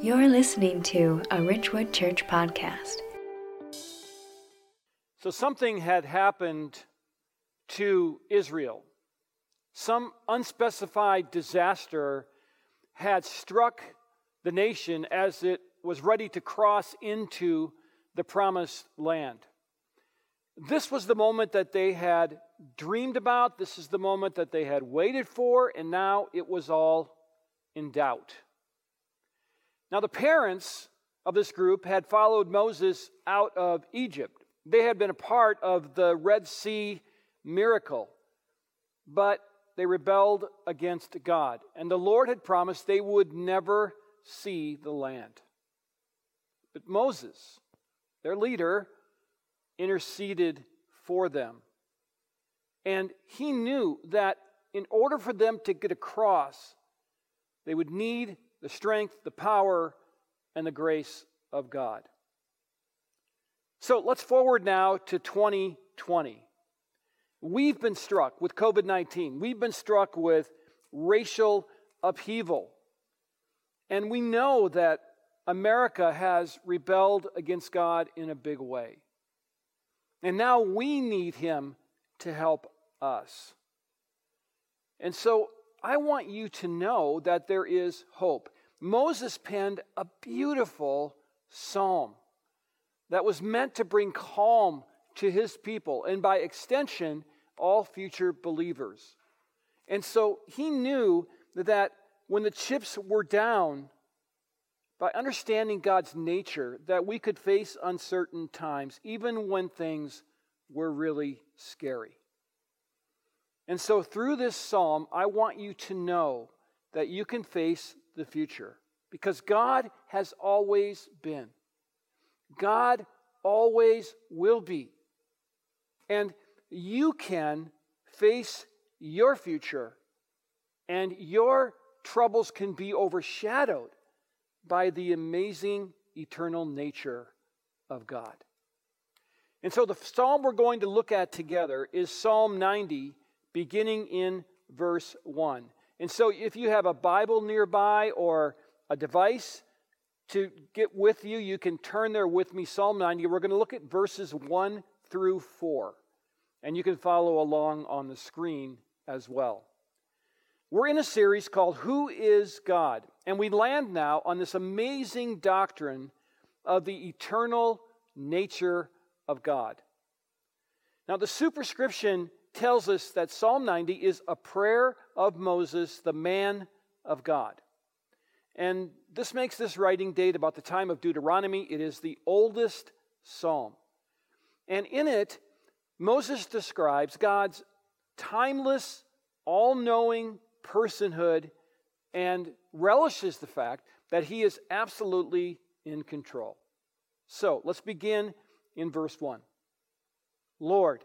You're listening to a Ridgewood Church podcast. So, something had happened to Israel. Some unspecified disaster had struck the nation as it was ready to cross into the promised land. This was the moment that they had dreamed about. This is the moment that they had waited for, and now it was all in doubt. Now, the parents of this group had followed Moses out of Egypt. They had been a part of the Red Sea miracle, but they rebelled against God. And the Lord had promised they would never see the land. But Moses, their leader, interceded for them. And he knew that in order for them to get across, they would need the strength, the power, and the grace of God. So let's forward now to 2020. We've been struck with COVID 19, we've been struck with racial upheaval. And we know that America has rebelled against God in a big way. And now we need Him to help us. And so I want you to know that there is hope. Moses penned a beautiful psalm that was meant to bring calm to his people and by extension, all future believers. And so he knew that when the chips were down, by understanding God's nature, that we could face uncertain times, even when things were really scary. And so, through this psalm, I want you to know that you can face the future because God has always been. God always will be. And you can face your future, and your troubles can be overshadowed by the amazing eternal nature of God. And so, the psalm we're going to look at together is Psalm 90 beginning in verse 1. And so, if you have a Bible nearby or a device to get with you, you can turn there with me, Psalm 90. We're going to look at verses 1 through 4. And you can follow along on the screen as well. We're in a series called Who is God? And we land now on this amazing doctrine of the eternal nature of God. Now, the superscription tells us that Psalm 90 is a prayer of Moses, the man of God. And this makes this writing date about the time of Deuteronomy. It is the oldest psalm. And in it, Moses describes God's timeless, all knowing personhood and relishes the fact that he is absolutely in control. So let's begin in verse 1. Lord,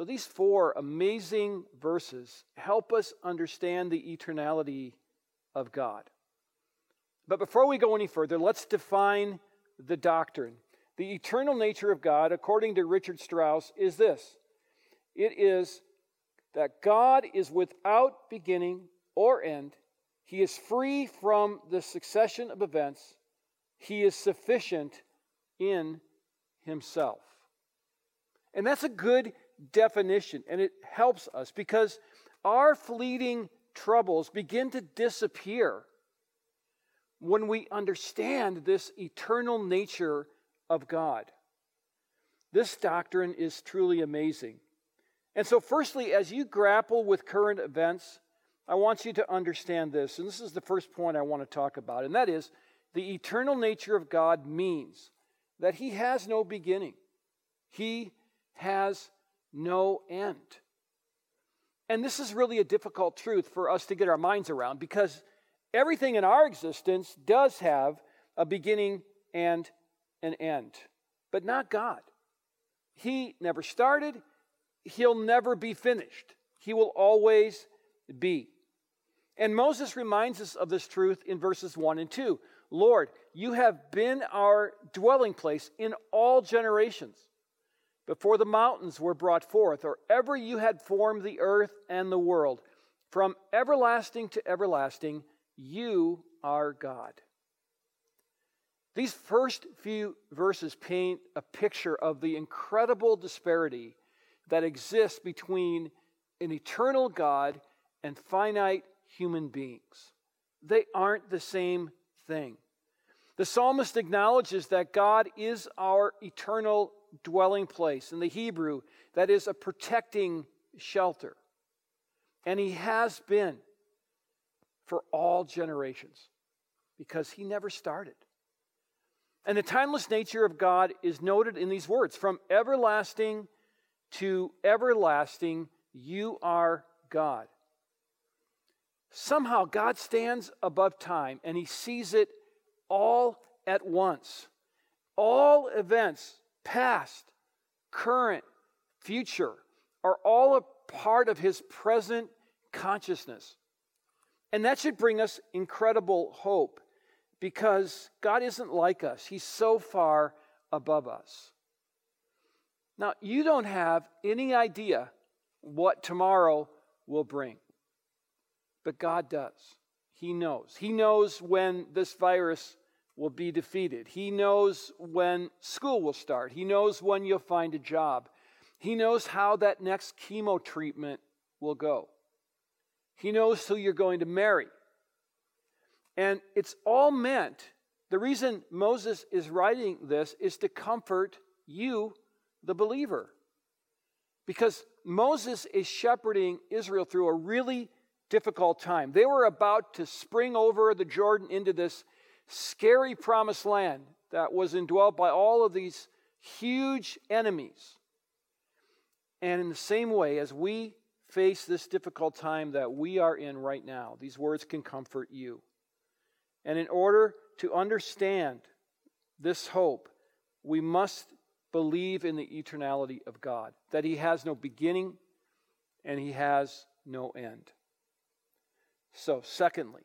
So, these four amazing verses help us understand the eternality of God. But before we go any further, let's define the doctrine. The eternal nature of God, according to Richard Strauss, is this it is that God is without beginning or end, He is free from the succession of events, He is sufficient in Himself. And that's a good definition, and it helps us because our fleeting troubles begin to disappear when we understand this eternal nature of God. This doctrine is truly amazing. And so, firstly, as you grapple with current events, I want you to understand this. And this is the first point I want to talk about, and that is the eternal nature of God means that He has no beginning, He has no end. And this is really a difficult truth for us to get our minds around because Everything in our existence does have a beginning and an end, but not God. He never started, He'll never be finished. He will always be. And Moses reminds us of this truth in verses 1 and 2. Lord, you have been our dwelling place in all generations. Before the mountains were brought forth, or ever you had formed the earth and the world, from everlasting to everlasting, you are God. These first few verses paint a picture of the incredible disparity that exists between an eternal God and finite human beings. They aren't the same thing. The psalmist acknowledges that God is our eternal dwelling place. In the Hebrew, that is a protecting shelter. And he has been for all generations because he never started. And the timeless nature of God is noted in these words from everlasting to everlasting, you are God. Somehow, God stands above time and he sees it all at once. All events, past, current, future, are all a part of his present consciousness. And that should bring us incredible hope because God isn't like us, He's so far above us. Now, you don't have any idea what tomorrow will bring, but God does. He knows. He knows when this virus will be defeated. He knows when school will start. He knows when you'll find a job. He knows how that next chemo treatment will go. He knows who you're going to marry. And it's all meant, the reason Moses is writing this is to comfort you, the believer. Because Moses is shepherding Israel through a really difficult time. They were about to spring over the Jordan into this scary promised land that was indwelt by all of these huge enemies. And in the same way, as we face this difficult time that we are in right now, these words can comfort you. And in order to understand this hope, we must believe in the eternality of God, that He has no beginning and He has no end. So, secondly,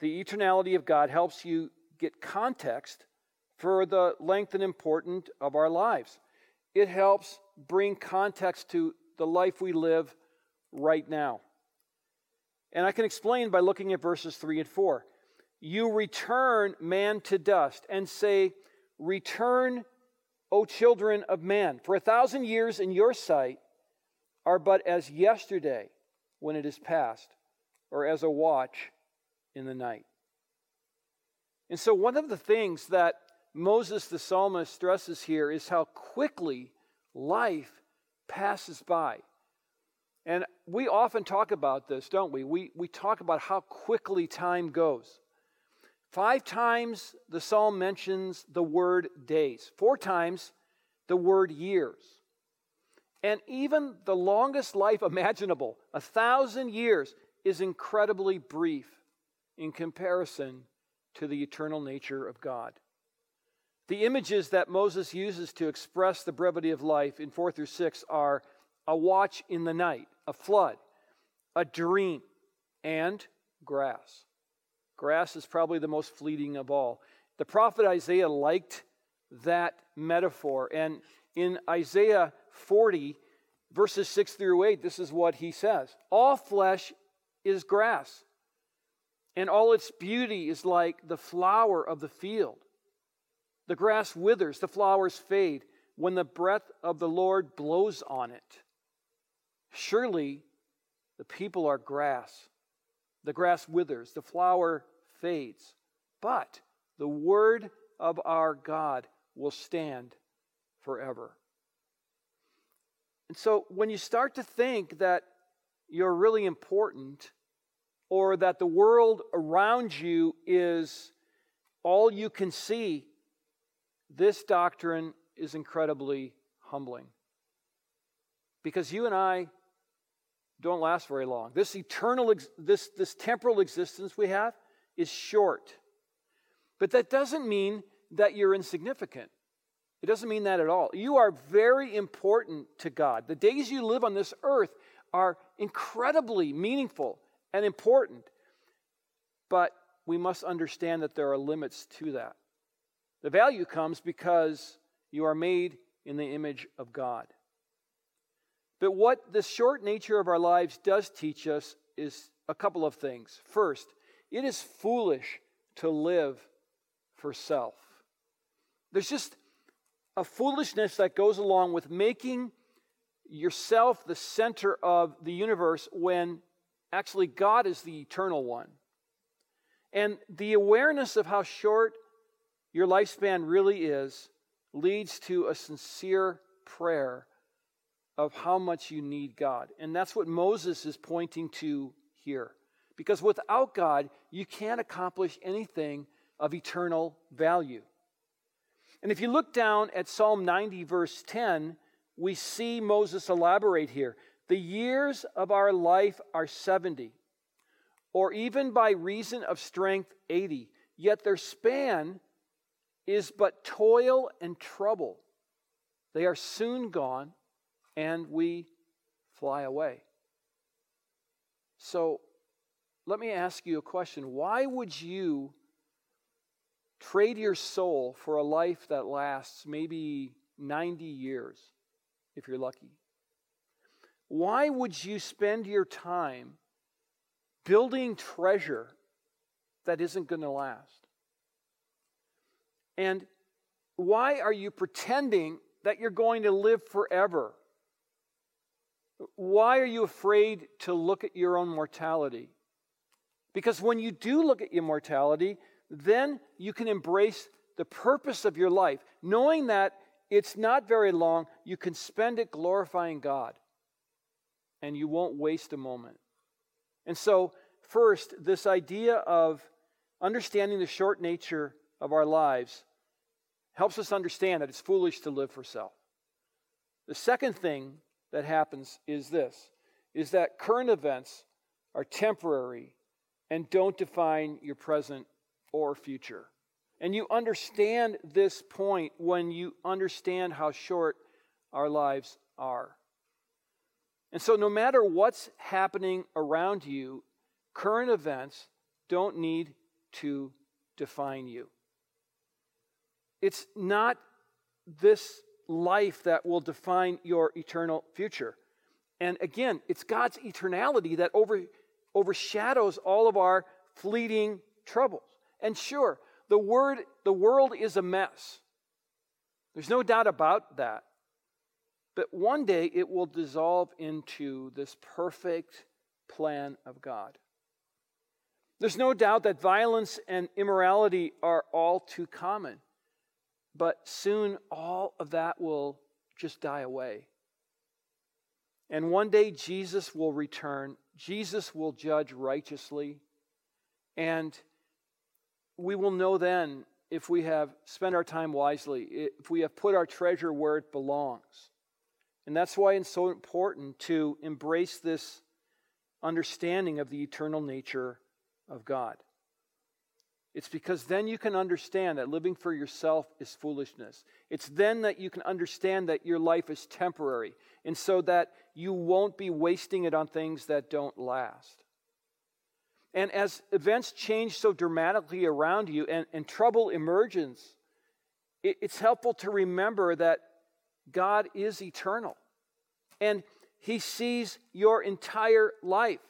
the eternality of God helps you get context for the length and importance of our lives. It helps bring context to the life we live right now. And I can explain by looking at verses 3 and 4. You return man to dust and say, Return, O children of man. For a thousand years in your sight are but as yesterday when it is past, or as a watch in the night. And so, one of the things that Moses the psalmist stresses here is how quickly life passes by. And we often talk about this, don't we? We, we talk about how quickly time goes. Five times the psalm mentions the word days, four times the word years. And even the longest life imaginable, a thousand years, is incredibly brief in comparison to the eternal nature of God. The images that Moses uses to express the brevity of life in 4 through 6 are a watch in the night, a flood, a dream, and grass. Grass is probably the most fleeting of all. The prophet Isaiah liked that metaphor. And in Isaiah 40, verses 6 through 8, this is what he says All flesh is grass, and all its beauty is like the flower of the field. The grass withers, the flowers fade when the breath of the Lord blows on it. Surely the people are grass. The grass withers, the flower fades, but the word of our God will stand forever. And so when you start to think that you're really important or that the world around you is all you can see, this doctrine is incredibly humbling. Because you and I don't last very long. This eternal, this, this temporal existence we have, is short. But that doesn't mean that you're insignificant. It doesn't mean that at all. You are very important to God. The days you live on this earth are incredibly meaningful and important. But we must understand that there are limits to that. The value comes because you are made in the image of God. But what the short nature of our lives does teach us is a couple of things. First, it is foolish to live for self. There's just a foolishness that goes along with making yourself the center of the universe when actually God is the eternal one. And the awareness of how short your lifespan really is leads to a sincere prayer of how much you need God. And that's what Moses is pointing to here. Because without God, you can't accomplish anything of eternal value. And if you look down at Psalm 90, verse 10, we see Moses elaborate here. The years of our life are 70, or even by reason of strength, 80, yet their span is but toil and trouble. They are soon gone, and we fly away. So let me ask you a question. Why would you trade your soul for a life that lasts maybe 90 years, if you're lucky? Why would you spend your time building treasure that isn't going to last? And why are you pretending that you're going to live forever? Why are you afraid to look at your own mortality? Because when you do look at your mortality, then you can embrace the purpose of your life, knowing that it's not very long, you can spend it glorifying God, and you won't waste a moment. And so, first, this idea of understanding the short nature of our lives helps us understand that it's foolish to live for self. The second thing that happens is this is that current events are temporary and don't define your present or future. And you understand this point when you understand how short our lives are. And so, no matter what's happening around you, current events don't need to define you. It's not this life that will define your eternal future. And again, it's God's eternality that over, overshadows all of our fleeting troubles. And sure, the word the world is a mess. There's no doubt about that. But one day it will dissolve into this perfect plan of God. There's no doubt that violence and immorality are all too common. But soon all of that will just die away. And one day Jesus will return. Jesus will judge righteously. And we will know then if we have spent our time wisely, if we have put our treasure where it belongs. And that's why it's so important to embrace this understanding of the eternal nature of God. It's because then you can understand that living for yourself is foolishness. It's then that you can understand that your life is temporary, and so that you won't be wasting it on things that don't last. And as events change so dramatically around you and, and trouble emerges, it, it's helpful to remember that God is eternal and He sees your entire life.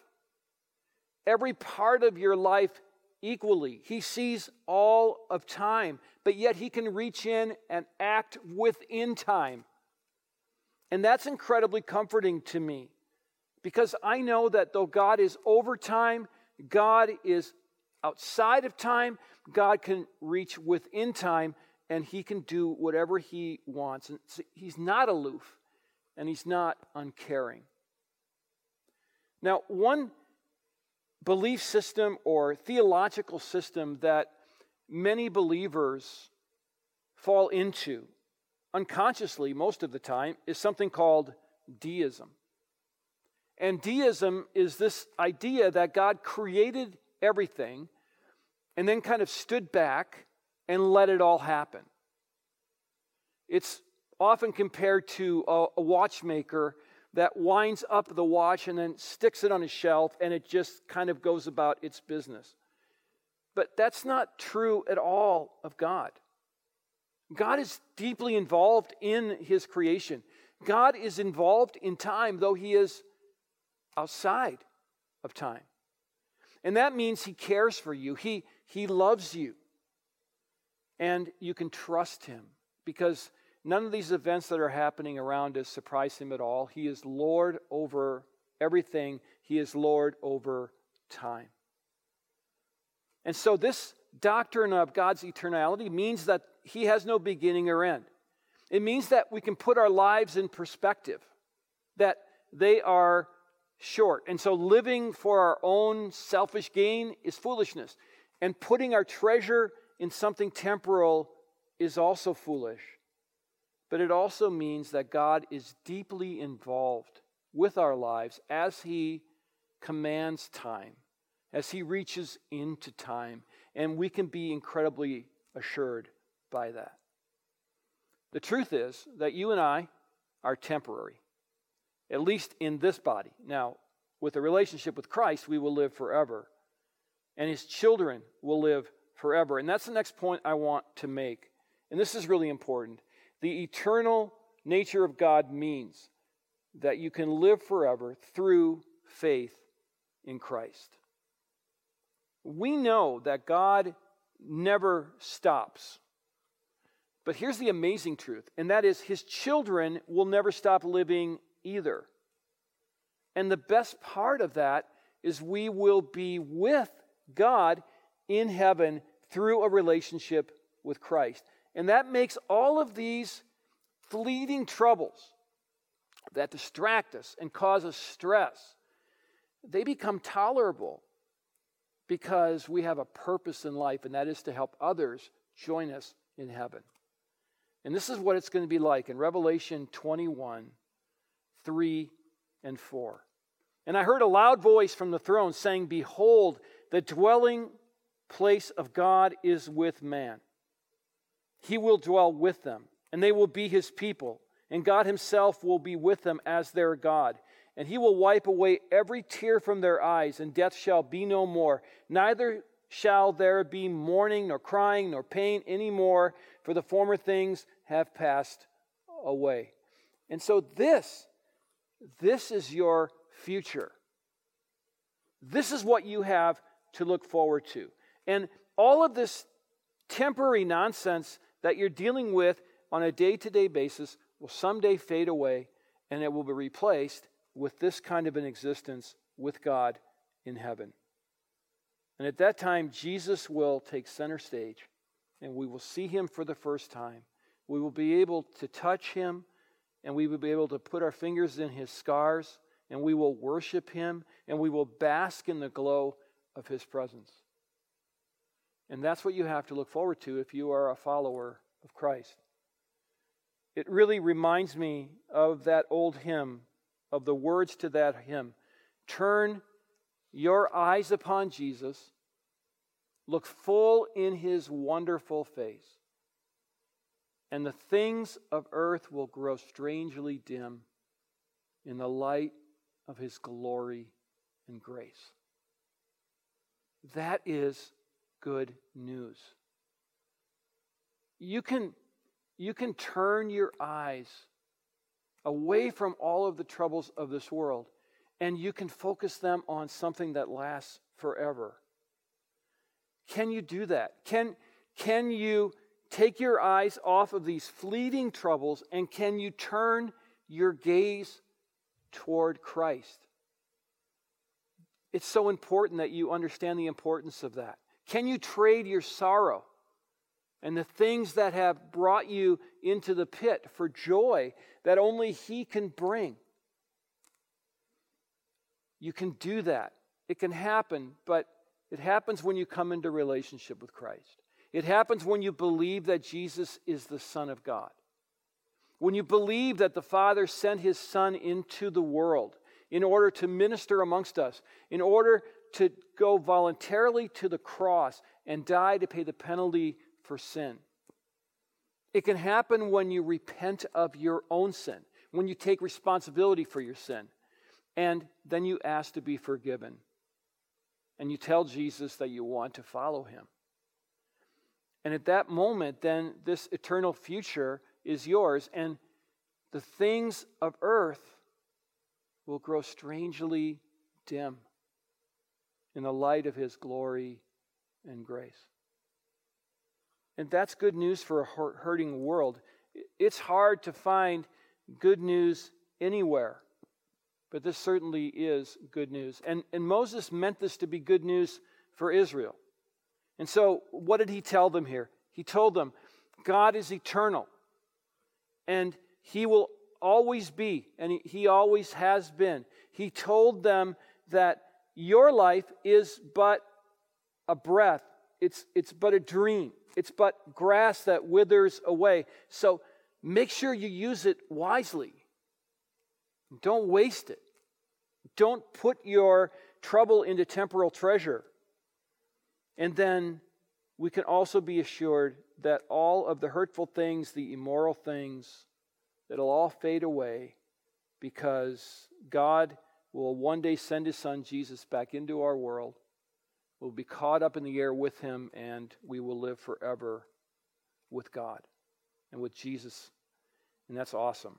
Every part of your life equally. He sees all of time, but yet he can reach in and act within time. And that's incredibly comforting to me because I know that though God is over time, God is outside of time, God can reach within time and he can do whatever he wants. And he's not aloof and he's not uncaring. Now, one belief system or theological system that many believers fall into unconsciously most of the time is something called deism. And deism is this idea that God created everything and then kind of stood back and let it all happen. It's often compared to a, a watchmaker that winds up the watch and then sticks it on a shelf and it just kind of goes about its business. But that's not true at all of God. God is deeply involved in his creation. God is involved in time, though he is outside of time. And that means he cares for you, he, he loves you, and you can trust him because none of these events that are happening around us surprise him at all. He is Lord over everything, he is Lord over time. And so, this doctrine of God's eternality means that he has no beginning or end. It means that we can put our lives in perspective, that they are short. And so living for our own selfish gain is foolishness. And putting our treasure in something temporal is also foolish. But it also means that God is deeply involved with our lives as He commands time, as He reaches into time. And we can be incredibly assured by that. The truth is that you and I are temporary, at least in this body. Now, with a relationship with Christ, we will live forever, and his children will live forever. And that's the next point I want to make. And this is really important. The eternal nature of God means that you can live forever through faith in Christ. We know that God never stops. But here's the amazing truth, and that is his children will never stop living either. And the best part of that is we will be with God in heaven through a relationship with Christ. And that makes all of these fleeting troubles that distract us and cause us stress, they become tolerable because we have a purpose in life, and that is to help others join us in heaven. And this is what it's going to be like in Revelation 21 3 and 4. And I heard a loud voice from the throne saying, Behold, the dwelling place of God is with man. He will dwell with them, and they will be his people, and God himself will be with them as their God. And he will wipe away every tear from their eyes, and death shall be no more. Neither shall there be mourning, nor crying, nor pain any more, for the former things have passed away. And so, this, this is your future. This is what you have to look forward to. And all of this temporary nonsense that you're dealing with on a day to day basis will someday fade away and it will be replaced with this kind of an existence with God in heaven. And at that time, Jesus will take center stage and we will see him for the first time. We will be able to touch him and we will be able to put our fingers in his scars and we will worship him and we will bask in the glow of his presence. And that's what you have to look forward to if you are a follower of Christ. It really reminds me of that old hymn, of the words to that hymn Turn your eyes upon Jesus, look full in his wonderful face, and the things of earth will grow strangely dim in the light of his glory and grace. That is good news. You can, you can turn your eyes away from all of the troubles of this world and you can focus them on something that lasts forever. Can you do that? Can, can you take your eyes off of these fleeting troubles and can you turn your gaze toward Christ. It's so important that you understand the importance of that. Can you trade your sorrow and the things that have brought you into the pit for joy that only He can bring? You can do that. It can happen, but it happens when you come into relationship with Christ. It happens when you believe that Jesus is the Son of God. When you believe that the Father sent his Son into the world in order to minister amongst us, in order to go voluntarily to the cross and die to pay the penalty for sin. It can happen when you repent of your own sin, when you take responsibility for your sin, and then you ask to be forgiven. And you tell Jesus that you want to follow him. And at that moment, then this eternal future is yours, and the things of earth will grow strangely dim in the light of his glory and grace. And that's good news for a hurting world. It's hard to find good news anywhere, but this certainly is good news. And, and Moses meant this to be good news for Israel. And so, what did he tell them here? He told them, God is eternal, and he will always be, and he, always has been. He told them that your life is but a breath, it's, it's but a dream, it's but grass that withers away. So make sure you use it wisely. Don't waste it. Don't put your trouble into temporal treasure. And then we can also be assured that all of the hurtful things, the immoral things, that'll all fade away because God will one day send his son Jesus back into our world. We'll be caught up in the air with him, and we will live forever with God and with Jesus. And that's awesome.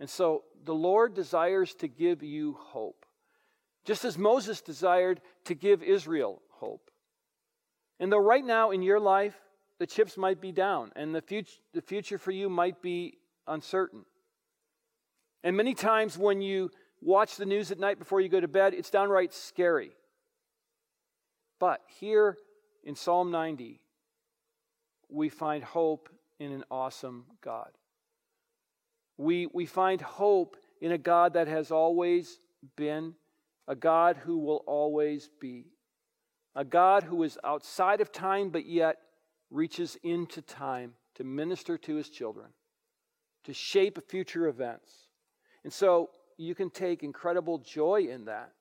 And so the Lord desires to give you hope, just as Moses desired to give Israel hope. And though right now in your life, the chips might be down, and the future, the future for you might be uncertain. And many times when you watch the news at night before you go to bed, it's downright scary. But here in Psalm 90, we find hope in an awesome God. We, we find hope in a God that has always been, a God who will always be, a God who is outside of time but yet reaches into time to minister to his children, to shape future events. And so you can take incredible joy in that.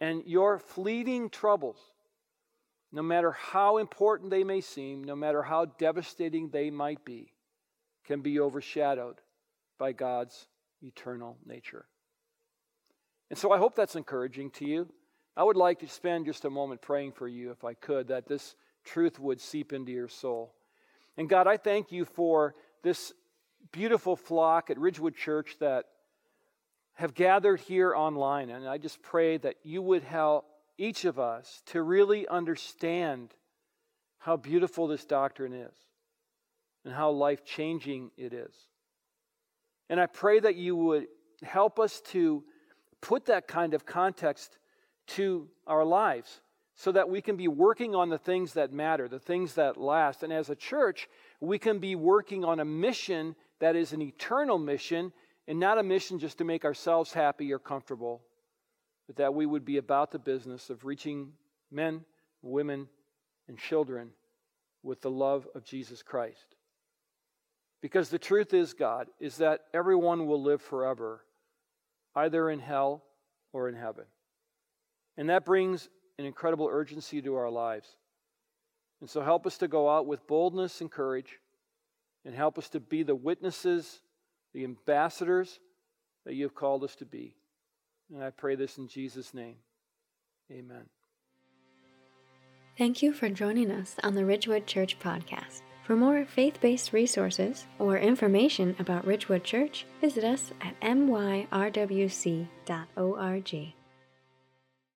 And your fleeting troubles, no matter how important they may seem, no matter how devastating they might be, can be overshadowed by God's eternal nature. And so I hope that's encouraging to you. I would like to spend just a moment praying for you, if I could, that this truth would seep into your soul. And God, I thank you for this beautiful flock at Ridgewood Church that have gathered here online. And I just pray that you would help each of us to really understand how beautiful this doctrine is and how life changing it is. And I pray that you would help us to put that kind of context to our lives so that we can be working on the things that matter, the things that last. And as a church, we can be working on a mission that is an eternal mission and not a mission just to make ourselves happy or comfortable, but that we would be about the business of reaching men, women, and children with the love of Jesus Christ. Because the truth is, God, is that everyone will live forever, either in hell or in heaven. And that brings an incredible urgency to our lives. And so help us to go out with boldness and courage, and help us to be the witnesses the ambassadors that you have called us to be. And I pray this in Jesus' name. Amen. Thank you for joining us on the Ridgewood Church podcast. For more faith based resources or information about Ridgewood Church, visit us at myrwc.org.